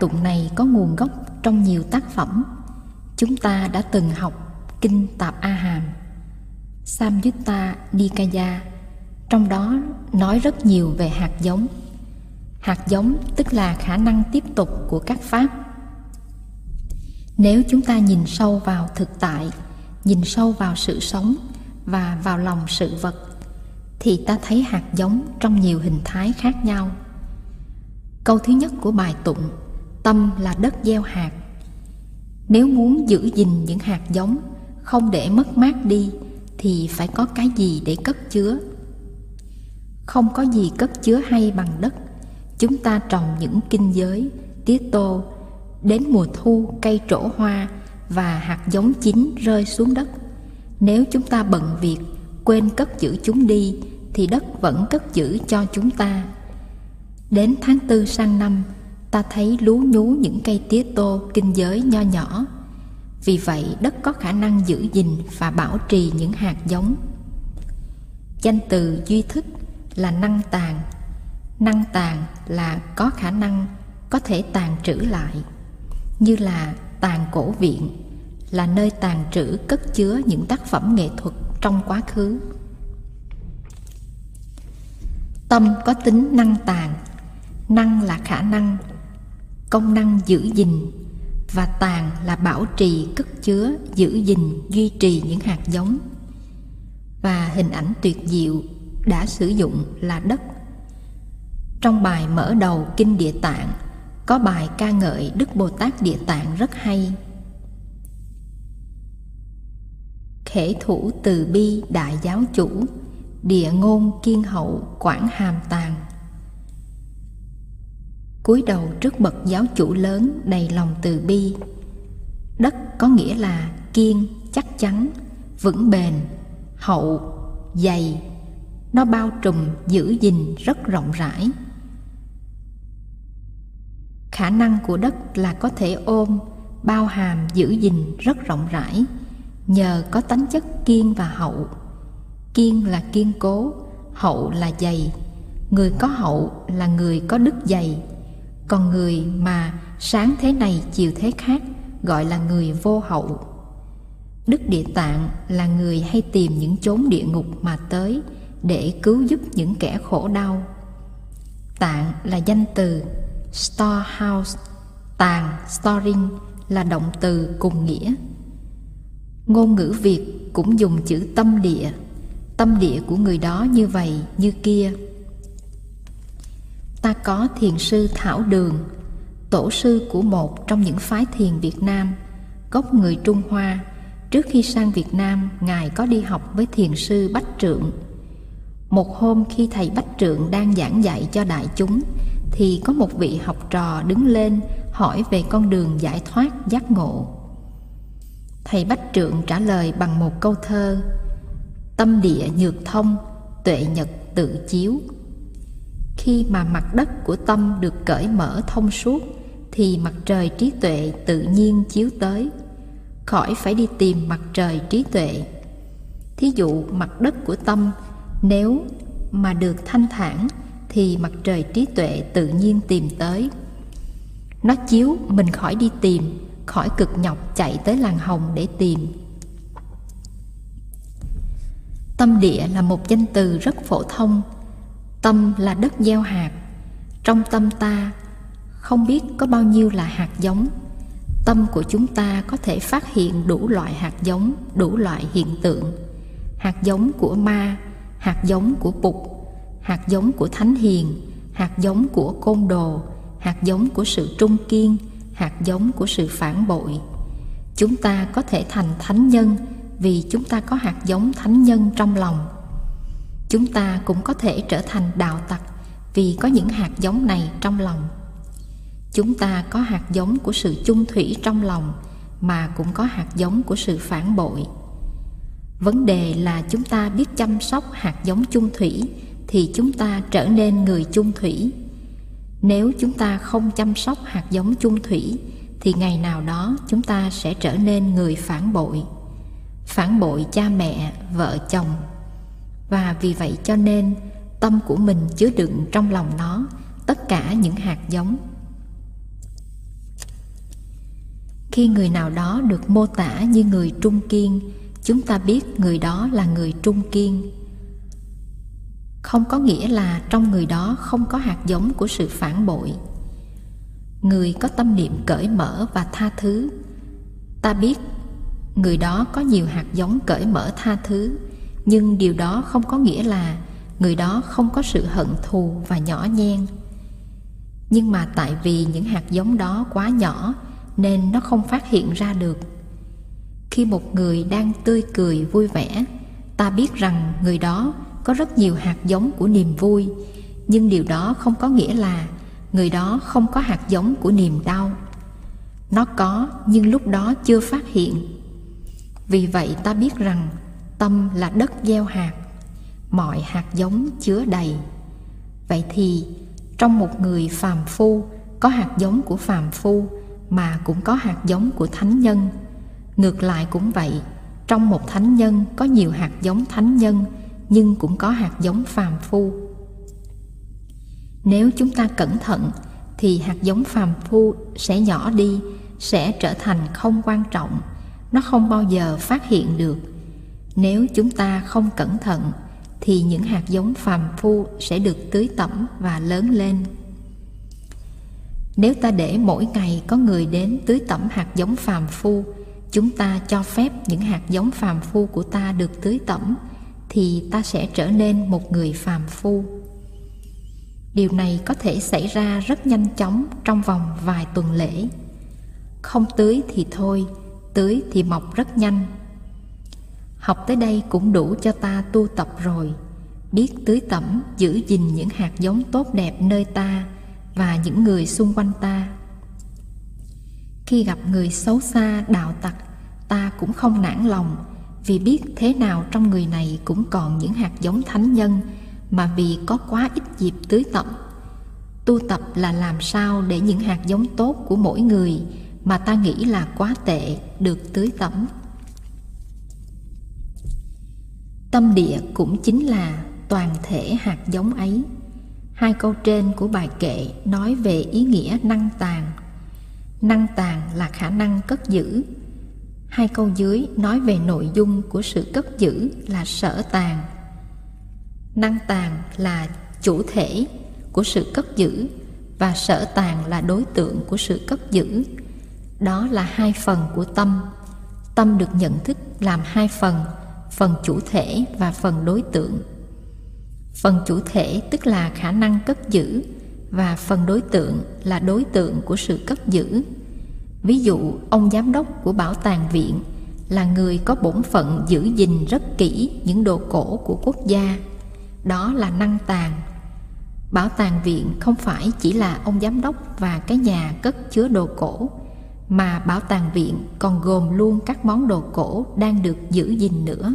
tụng này có nguồn gốc trong nhiều tác phẩm. Chúng ta đã từng học kinh tạp a hàm samyutta nikaya. Trong đó nói rất nhiều về hạt giống. Hạt giống tức là khả năng tiếp tục của các pháp. Nếu chúng ta nhìn sâu vào thực tại, nhìn sâu vào sự sống và vào lòng sự vật, thì ta thấy hạt giống trong nhiều hình thái khác nhau. Câu thứ nhất của bài tụng tâm là đất gieo hạt. Nếu muốn giữ gìn những hạt giống, không để mất mát đi, thì phải có cái gì để cất chứa? Không có gì cất chứa hay bằng đất. Chúng ta trồng những kinh giới tiết tô, đến mùa thu cây trổ hoa và hạt giống chín rơi xuống đất. Nếu chúng ta bận việc, quên cất giữ chúng đi, thì đất vẫn cất giữ cho chúng ta. Đến tháng tư sang năm ta thấy lú nhú những cây tía tô kinh giới nho nhỏ. Vì vậy, đất có khả năng giữ gìn và bảo trì những hạt giống. Danh từ duy thức là năng tàn năng tàn là có khả năng có thể tàn trữ lại, như là tàn cổ viện, là nơi tàn trữ cất chứa những tác phẩm nghệ thuật trong quá khứ. Tâm có tính năng tàn năng là khả năng công năng giữ gìn. Và tàn là bảo trì, cất chứa, giữ gìn, duy trì những hạt giống. Và hình ảnh tuyệt diệu đã sử dụng là đất. Trong bài mở đầu kinh địa tạng, có bài ca ngợi đức bồ tát địa tạng rất hay. Khể thủ từ bi đại giáo chủ, địa ngôn kiên hậu quảng hàm tàng cúi đầu trước bậc giáo chủ lớn đầy lòng từ bi. Đất có nghĩa là kiên chắc chắn, vững bền, hậu, dày. Nó bao trùm giữ gìn rất rộng rãi. Khả năng của đất là có thể ôm, bao hàm, giữ gìn rất rộng rãi, nhờ có tánh chất kiên và hậu. Kiên là kiên cố, hậu là dày. Người có hậu là người có đức dày còn người mà sáng thế này, chiều thế khác, gọi là người vô hậu. Đức địa tạng là người hay tìm những chốn địa ngục mà tới để cứu giúp những kẻ khổ đau. Tạng là danh từ, storehouse, tàng, storing là động từ cùng nghĩa. Ngôn ngữ việt cũng dùng chữ tâm địa. Tâm địa của người đó như vậy, như kia ta có thiền sư thảo đường, tổ sư của một trong những phái thiền việt nam, gốc người trung hoa. Trước khi sang việt nam, ngài có đi học với thiền sư bách trượng. Một hôm khi thầy bách trượng đang giảng dạy cho đại chúng, thì có một vị học trò đứng lên hỏi về con đường giải thoát giác ngộ. Thầy bách trượng trả lời bằng một câu thơ, tâm địa nhược thông, tuệ nhật tự chiếu khi mà mặt đất của tâm được cởi mở thông suốt, thì mặt trời trí tuệ tự nhiên chiếu tới. Khỏi phải đi tìm mặt trời trí tuệ. Thí dụ mặt đất của tâm, nếu mà được thanh thản, thì mặt trời trí tuệ tự nhiên tìm tới. Nó chiếu mình khỏi đi tìm, khỏi cực nhọc chạy tới làng hồng để tìm. Tâm địa là một danh từ rất phổ thông tâm là đất gieo hạt. Trong tâm ta, không biết có bao nhiêu là hạt giống. Tâm của chúng ta có thể phát hiện đủ loại hạt giống, đủ loại hiện tượng. Hạt giống của ma, hạt giống của bụt hạt giống của thánh hiền, hạt giống của côn đồ, hạt giống của sự trung kiên, hạt giống của sự phản bội. Chúng ta có thể thành thánh nhân vì chúng ta có hạt giống thánh nhân trong lòng chúng ta cũng có thể trở thành đạo tặc vì có những hạt giống này trong lòng. Chúng ta có hạt giống của sự chung thủy trong lòng mà cũng có hạt giống của sự phản bội. Vấn đề là chúng ta biết chăm sóc hạt giống chung thủy thì chúng ta trở nên người chung thủy. Nếu chúng ta không chăm sóc hạt giống chung thủy thì ngày nào đó chúng ta sẽ trở nên người phản bội. Phản bội cha mẹ, vợ chồng và vì vậy cho nên, tâm của mình chứa đựng trong lòng nó tất cả những hạt giống. Khi người nào đó được mô tả như người trung kiên, chúng ta biết người đó là người trung kiên. Không có nghĩa là trong người đó không có hạt giống của sự phản bội. Người có tâm niệm cởi mở và tha thứ. Ta biết người đó có nhiều hạt giống cởi mở tha thứ nhưng điều đó không có nghĩa là người đó không có sự hận thù và nhỏ nhen. Nhưng mà tại vì những hạt giống đó quá nhỏ, nên nó không phát hiện ra được. Khi một người đang tươi cười vui vẻ, ta biết rằng người đó có rất nhiều hạt giống của niềm vui. Nhưng điều đó không có nghĩa là người đó không có hạt giống của niềm đau. Nó có nhưng lúc đó chưa phát hiện. Vì vậy ta biết rằng tâm là đất gieo hạt, mọi hạt giống chứa đầy. Vậy thì, trong một người phàm phu, có hạt giống của phàm phu mà cũng có hạt giống của thánh nhân. Ngược lại cũng vậy, trong một thánh nhân có nhiều hạt giống thánh nhân, nhưng cũng có hạt giống phàm phu. Nếu chúng ta cẩn thận, thì hạt giống phàm phu sẽ nhỏ đi, sẽ trở thành không quan trọng, nó không bao giờ phát hiện được nếu chúng ta không cẩn thận, thì những hạt giống phàm phu sẽ được tưới tẩm và lớn lên. Nếu ta để mỗi ngày có người đến tưới tẩm hạt giống phàm phu, chúng ta cho phép những hạt giống phàm phu của ta được tưới tẩm, thì ta sẽ trở nên một người phàm phu. Điều này có thể xảy ra rất nhanh chóng trong vòng vài tuần lễ. Không tưới thì thôi, tưới thì mọc rất nhanh học tới đây cũng đủ cho ta tu tập rồi. Biết tưới tẩm, giữ gìn những hạt giống tốt đẹp nơi ta và những người xung quanh ta. Khi gặp người xấu xa, đạo tặc, ta cũng không nản lòng, vì biết thế nào trong người này cũng còn những hạt giống thánh nhân mà vì có quá ít dịp tưới tẩm. Tu tập là làm sao để những hạt giống tốt của mỗi người mà ta nghĩ là quá tệ được tưới tẩm? Tâm địa cũng chính là toàn thể hạt giống ấy. Hai câu trên của bài kệ nói về ý nghĩa năng tàng. Năng tàng là khả năng cất giữ. Hai câu dưới nói về nội dung của sự cất giữ là sở tàng. Năng tàng là chủ thể của sự cất giữ và sở tàng là đối tượng của sự cất giữ. Đó là hai phần của tâm. Tâm được nhận thức làm hai phần phần chủ thể và phần đối tượng. Phần chủ thể tức là khả năng cất giữ và phần đối tượng là đối tượng của sự cất giữ. Ví dụ, ông giám đốc của bảo tàng viện là người có bổn phận giữ gìn rất kỹ những đồ cổ của quốc gia. Đó là năng tàng. Bảo tàng viện không phải chỉ là ông giám đốc và cái nhà cất chứa đồ cổ mà bảo tàng viện còn gồm luôn các món đồ cổ đang được giữ gìn nữa.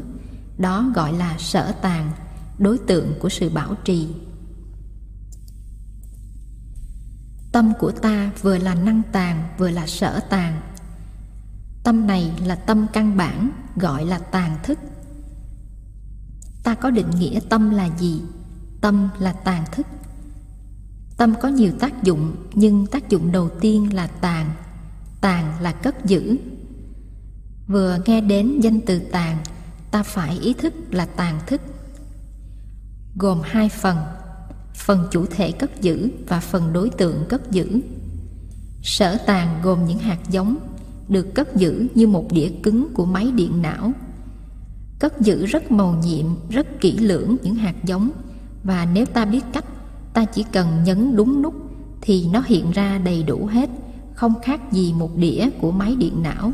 Đó gọi là sở tàng, đối tượng của sự bảo trì. Tâm của ta vừa là năng tàng vừa là sở tàng. Tâm này là tâm căn bản, gọi là tàng thức. Ta có định nghĩa tâm là gì? Tâm là tàng thức. Tâm có nhiều tác dụng, nhưng tác dụng đầu tiên là tàng tàng là cất giữ. Vừa nghe đến danh từ tàng, ta phải ý thức là tàng thức. Gồm hai phần phần chủ thể cất giữ và phần đối tượng cất giữ. Sở tàng gồm những hạt giống, được cất giữ như một đĩa cứng của máy điện não. Cất giữ rất màu nhiệm, rất kỹ lưỡng những hạt giống. Và nếu ta biết cách, ta chỉ cần nhấn đúng nút thì nó hiện ra đầy đủ không khác gì một đĩa của máy điện não.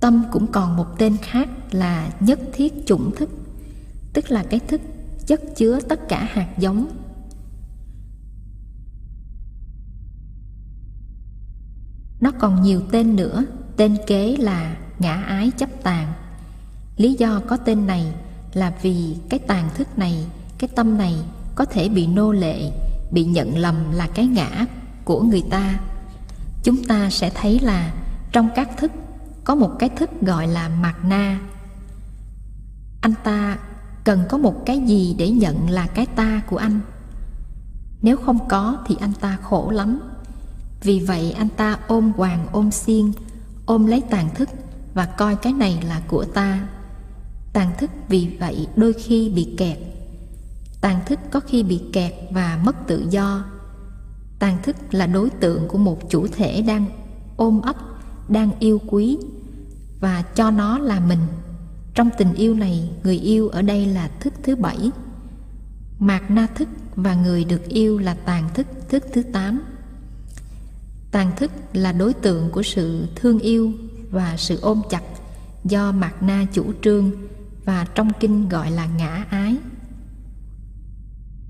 Tâm cũng còn một tên khác là nhất thiết chủng thức, tức là cái thức chất chứa tất cả hạt giống. Nó còn nhiều tên nữa, tên kế là ngã ái chấp tàn lý do có tên này là vì cái tàn thức này, cái tâm này có thể bị nô lệ bị nhận lầm là cái ngã của người ta chúng ta sẽ thấy là trong các thức có một cái thức gọi là mạt na anh ta cần có một cái gì để nhận là cái ta của anh nếu không có thì anh ta khổ lắm Vì vậy anh ta ôm hoàng ôm xiên, ôm lấy tàn thức và coi cái này là của ta. Tàn thức vì vậy đôi khi bị kẹt. Tàn thức có khi bị kẹt và mất tự do. Tàn thức là đối tượng của một chủ thể đang ôm ấp, đang yêu quý và cho nó là mình. Trong tình yêu này, người yêu ở đây là thức thứ bảy. Mạc na thức và người được yêu là tàn thức thức thứ tám. Tàn thức là đối tượng của sự thương yêu và sự ôm chặt do Mạc Na chủ trương và trong kinh gọi là ngã ái.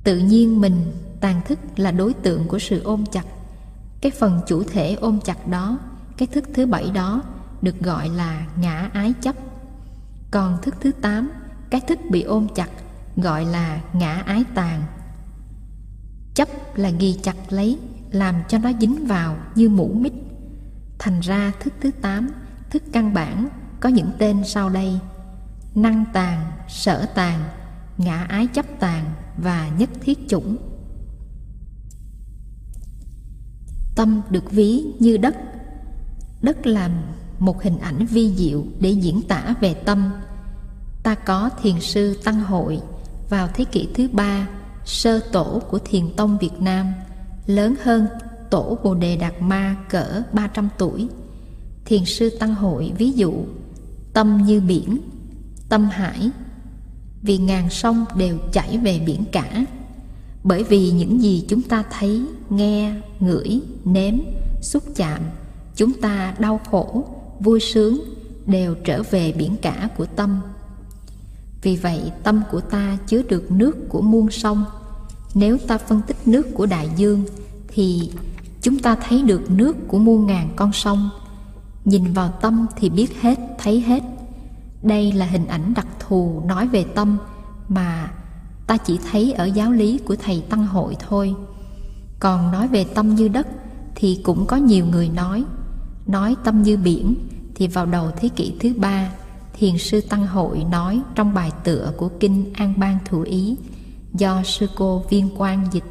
Tự nhiên mình, tàn thức là đối tượng của sự ôm chặt. Cái phần chủ thể ôm chặt đó, cái thức thứ bảy đó được gọi là ngã ái chấp. Còn thức thứ tám, cái thức bị ôm chặt gọi là ngã ái tàn. Chấp là ghi chặt lấy, làm cho nó dính vào như mũ mít. Thành ra thức thứ tám, thức căn bản có những tên sau đây năng tàn sở tàn ngã ái chấp tàn và nhất thiết chủng. Tâm được ví như đất. Đất làm một hình ảnh vi diệu để diễn tả về tâm. Ta có thiền sư tăng hội vào thế kỷ thứ ba, sơ tổ của thiền tông việt nam, lớn hơn tổ bồ đề đạt ma cỡ 300 tuổi. Thiền sư tăng hội ví dụ, tâm như biển, tâm hải vì ngàn sông đều chảy về biển cả. Bởi vì những gì chúng ta thấy, nghe, ngửi, nếm, xúc chạm, chúng ta đau khổ, vui sướng đều trở về biển cả của tâm. Vì vậy, tâm của ta chứa được nước của muôn sông. Nếu ta phân tích nước của đại dương, thì chúng ta thấy được nước của muôn ngàn con sông. Nhìn vào tâm thì biết hết, thấy hết đây là hình ảnh đặc thù nói về tâm mà ta chỉ thấy ở giáo lý của thầy tăng hội thôi. Còn nói về tâm như đất thì cũng có nhiều người nói. Nói tâm như biển thì vào đầu thế kỷ thứ ba, thiền sư tăng hội nói trong bài tựa của kinh an bang thủ ý do sư cô viên quang dịch.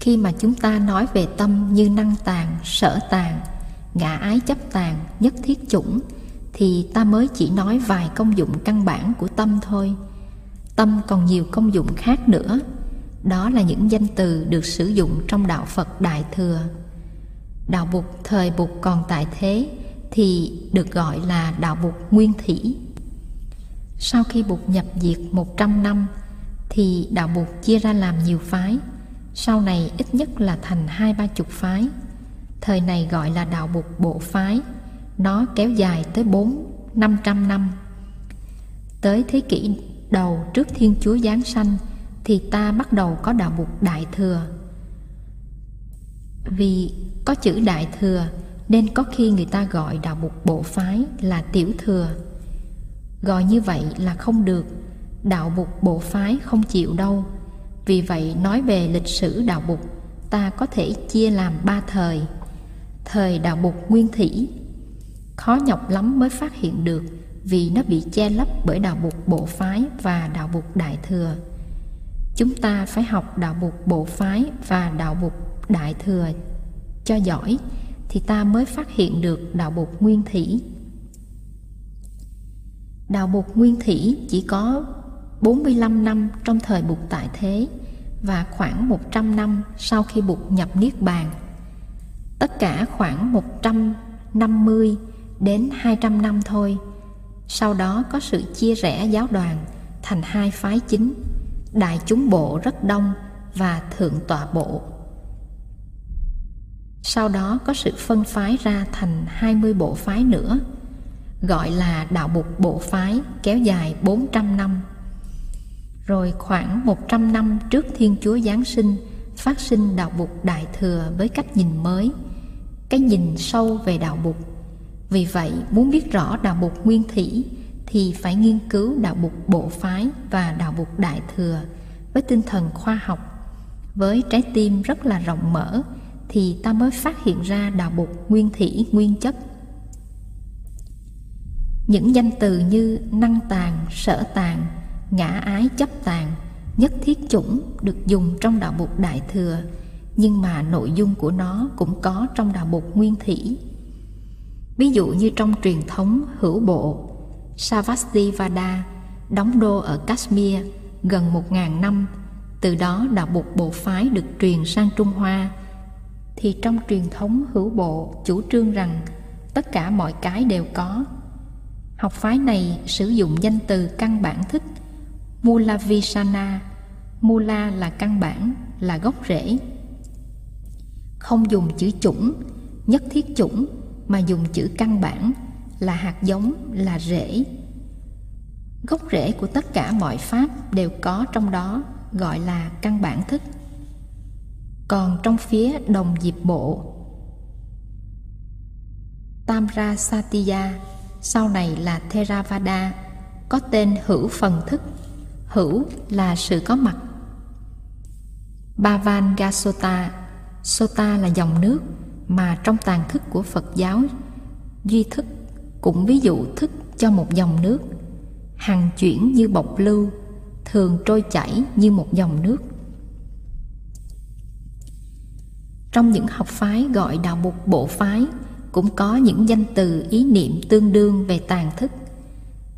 Khi mà chúng ta nói về tâm như năng tàn sở tàn ngã ái chấp tàn, nhất thiết chủng, thì ta mới chỉ nói vài công dụng căn bản của tâm thôi. Tâm còn nhiều công dụng khác nữa, đó là những danh từ được sử dụng trong đạo phật đại thừa. Đạo bụt thời bụt còn tại thế thì được gọi là đạo bụt nguyên thủy. Sau khi bụt nhập diệt 100 năm, thì đạo bụt chia ra làm nhiều phái, sau này ít nhất là thành hai ba chục phái thời này gọi là đạo bục bộ phái. Nó kéo dài tới bốn năm trăm năm. Tới thế kỷ đầu trước thiên chúa giáng sanh thì ta bắt đầu có đạo bục đại thừa. Vì có chữ đại thừa nên có khi người ta gọi đạo bục bộ phái là tiểu thừa. Gọi như vậy là không được. Đạo bục bộ phái không chịu đâu. Vì vậy nói về lịch sử đạo Bụt, ta có thể chia làm ba thời. Thời đạo Bụt nguyên thủy, khó nhọc lắm mới phát hiện được vì nó bị che lấp bởi đạo Bụt bộ phái và đạo Bụt đại thừa. Chúng ta phải học đạo Bụt bộ phái và đạo Bụt đại thừa cho giỏi thì ta mới phát hiện được đạo Bụt nguyên thủy. Đạo Bụt nguyên thủy chỉ có 45 năm trong thời Bụt tại thế và khoảng 100 năm sau khi Bụt nhập Niết Bàn. Tất cả khoảng 150 đến 200 năm thôi. Sau đó có sự chia rẽ giáo đoàn thành hai phái chính, Đại chúng bộ rất đông và Thượng tọa bộ. Sau đó có sự phân phái ra thành 20 bộ phái nữa, gọi là Đạo Bụt Bộ Phái kéo dài 400 năm rồi khoảng 100 năm trước Thiên Chúa Giáng sinh, phát sinh đạo Bụt Đại Thừa với cách nhìn mới, cái nhìn sâu về đạo Bụt. Vì vậy, muốn biết rõ đạo Bụt nguyên thủy thì phải nghiên cứu đạo Bụt bộ phái và đạo Bụt Đại Thừa với tinh thần khoa học. Với trái tim rất là rộng mở thì ta mới phát hiện ra đạo Bụt nguyên thủy nguyên chất. Những danh từ như năng tàn, sở tàn, ngã ái chấp tàn nhất thiết chủng được dùng trong đạo bục đại thừa nhưng mà nội dung của nó cũng có trong đạo bục nguyên thủy. Ví dụ như trong truyền thống hữu bộ Savastivada đóng đô ở Kashmir gần một ngàn năm. Từ đó đạo bục bộ phái được truyền sang Trung Hoa. Thì trong truyền thống hữu bộ chủ trương rằng tất cả mọi cái đều có. Học phái này sử dụng danh từ căn bản thức Mula Visana Mula là căn bản, là gốc rễ. Không dùng chữ chủng, nhất thiết chủng Mà dùng chữ căn bản là hạt giống, là rễ. Gốc rễ của tất cả mọi pháp đều có trong đó gọi là căn bản thức. Còn trong phía đồng diệp bộ Tamra Satya sau này là Theravada có tên hữu phần thức. Hữu là sự có mặt. Bhavan Sota Sota là dòng nước mà trong tàn thức của Phật giáo, duy thức cũng ví dụ thức cho một dòng nước. Hằng chuyển như bọc lưu, thường trôi chảy như một dòng nước. Trong những học phái gọi đạo bục bộ phái cũng có những danh từ ý niệm tương đương về tàn thức.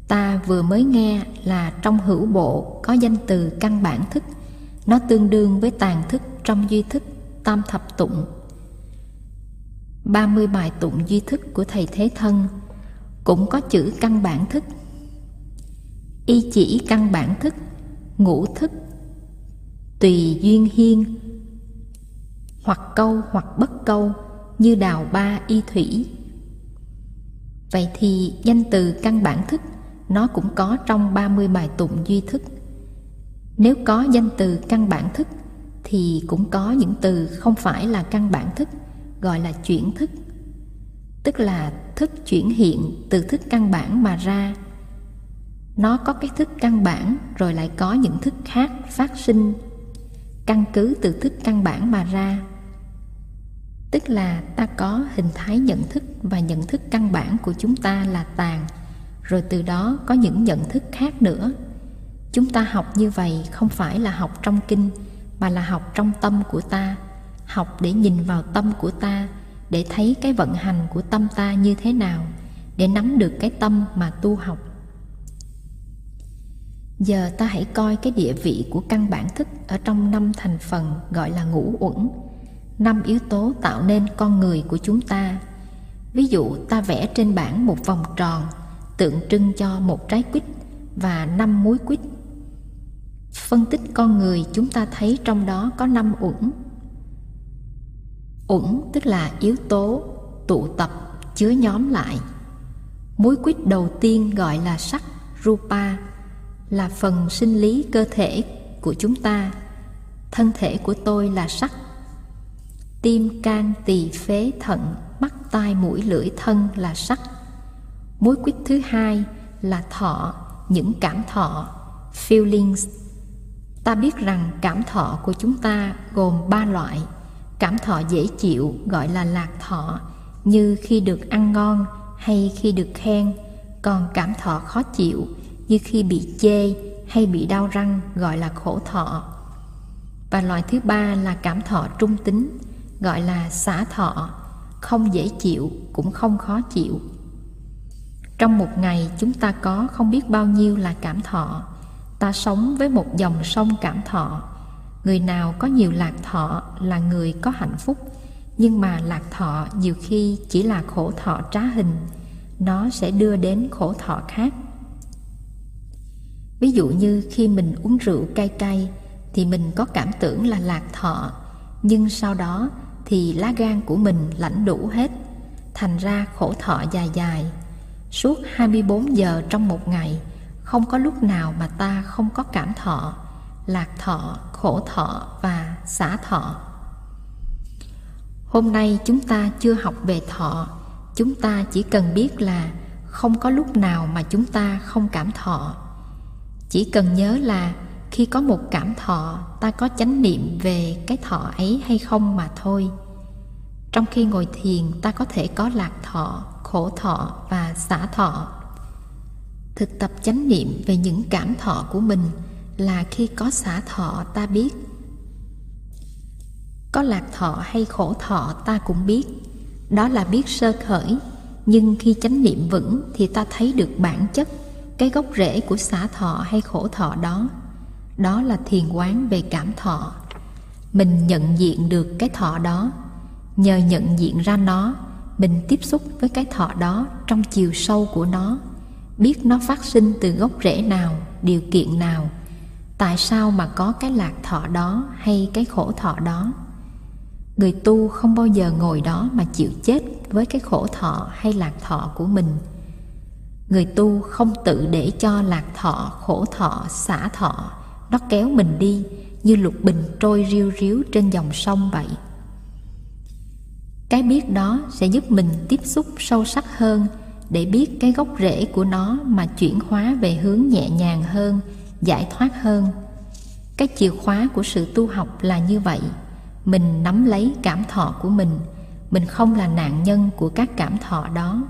Ta vừa mới nghe là trong hữu bộ có danh từ căn bản thức. Nó tương đương với tàn thức trong duy thức tam thập tụng 30 bài tụng duy thức của Thầy Thế Thân cũng có chữ căn bản thức. Y chỉ căn bản thức, ngũ thức, tùy duyên hiên, hoặc câu hoặc bất câu như đào ba y thủy. Vậy thì danh từ căn bản thức nó cũng có trong 30 bài tụng duy thức. Nếu có danh từ căn bản thức thì cũng có những từ không phải là căn bản thức, gọi là chuyển thức. Tức là thức chuyển hiện từ thức căn bản mà ra. Nó có cái thức căn bản rồi lại có những thức khác phát sinh, căn cứ từ thức căn bản mà ra. Tức là ta có hình thái nhận thức và nhận thức căn bản của chúng ta là tàn, rồi từ đó có những nhận thức khác nữa. Chúng ta học như vậy không phải là học trong kinh mà là học trong tâm của ta, học để nhìn vào tâm của ta, để thấy cái vận hành của tâm ta như thế nào, để nắm được cái tâm mà tu học. Giờ ta hãy coi cái địa vị của căn bản thức ở trong năm thành phần gọi là ngũ uẩn. Năm yếu tố tạo nên con người của chúng ta. Ví dụ, ta vẽ trên bảng một vòng tròn, tượng trưng cho một trái quýt và năm muối quýt phân tích con người chúng ta thấy trong đó có năm uẩn. Uẩn tức là yếu tố, tụ tập, chứa nhóm lại. Mối quýt đầu tiên gọi là sắc, rupa, là phần sinh lý cơ thể của chúng ta. Thân thể của tôi là sắc. Tim can tỳ phế thận, mắt tai mũi lưỡi thân là sắc. Mối quýt thứ hai là thọ, những cảm thọ, feelings ta biết rằng cảm thọ của chúng ta gồm ba loại. Cảm thọ dễ chịu gọi là lạc thọ, như khi được ăn ngon hay khi được khen. Còn cảm thọ khó chịu, như khi bị chê hay bị đau răng gọi là khổ thọ. Và loại thứ ba là cảm thọ trung tính, gọi là xả thọ. Không dễ chịu, cũng không khó chịu. Trong một ngày, chúng ta có không biết bao nhiêu là cảm thọ ta sống với một dòng sông cảm thọ. Người nào có nhiều lạc thọ là người có hạnh phúc. Nhưng mà lạc thọ nhiều khi chỉ là khổ thọ trá hình. Nó sẽ đưa đến khổ thọ khác. Ví dụ như khi mình uống rượu cay cay thì mình có cảm tưởng là lạc thọ. Nhưng sau đó thì lá gan của mình lãnh đủ hết, thành ra khổ thọ dài dài. Suốt 24 giờ trong một ngày không có lúc nào mà ta không có cảm thọ, lạc thọ, khổ thọ và xả thọ. Hôm nay chúng ta chưa học về thọ, chúng ta chỉ cần biết là không có lúc nào mà chúng ta không cảm thọ. Chỉ cần nhớ là khi có một cảm thọ, ta có chánh niệm về cái thọ ấy hay không mà thôi. Trong khi ngồi thiền, ta có thể có lạc thọ, khổ thọ và xả thọ thực tập chánh niệm về những cảm thọ của mình là khi có xả thọ, ta biết. Có lạc thọ hay khổ thọ, ta cũng biết. Đó là biết sơ khởi, nhưng khi chánh niệm vững thì ta thấy được bản chất, cái gốc rễ của xả thọ hay khổ thọ đó. Đó là thiền quán về cảm thọ. Mình nhận diện được cái thọ đó. Nhờ nhận diện ra nó, mình tiếp xúc với cái thọ đó trong chiều sâu của nó biết nó phát sinh từ gốc rễ nào, điều kiện nào, tại sao mà có cái lạc thọ đó hay cái khổ thọ đó. Người tu không bao giờ ngồi đó mà chịu chết với cái khổ thọ hay lạc thọ của mình. Người tu không tự để cho lạc thọ, khổ thọ, xả thọ nó kéo mình đi như lục bình trôi riu riu trên dòng sông vậy. Cái biết đó sẽ giúp mình tiếp xúc sâu sắc hơn để biết cái gốc rễ của nó mà chuyển hóa về hướng nhẹ nhàng hơn, giải thoát hơn. Cái chìa khóa của sự tu học là như vậy. Mình nắm lấy cảm thọ của mình. Mình không là nạn nhân của các cảm thọ đó.